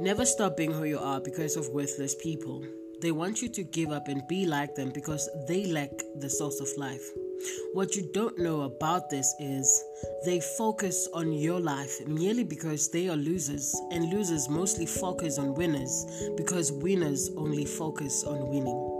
Never stop being who you are because of worthless people. They want you to give up and be like them because they lack the source of life. What you don't know about this is they focus on your life merely because they are losers, and losers mostly focus on winners because winners only focus on winning.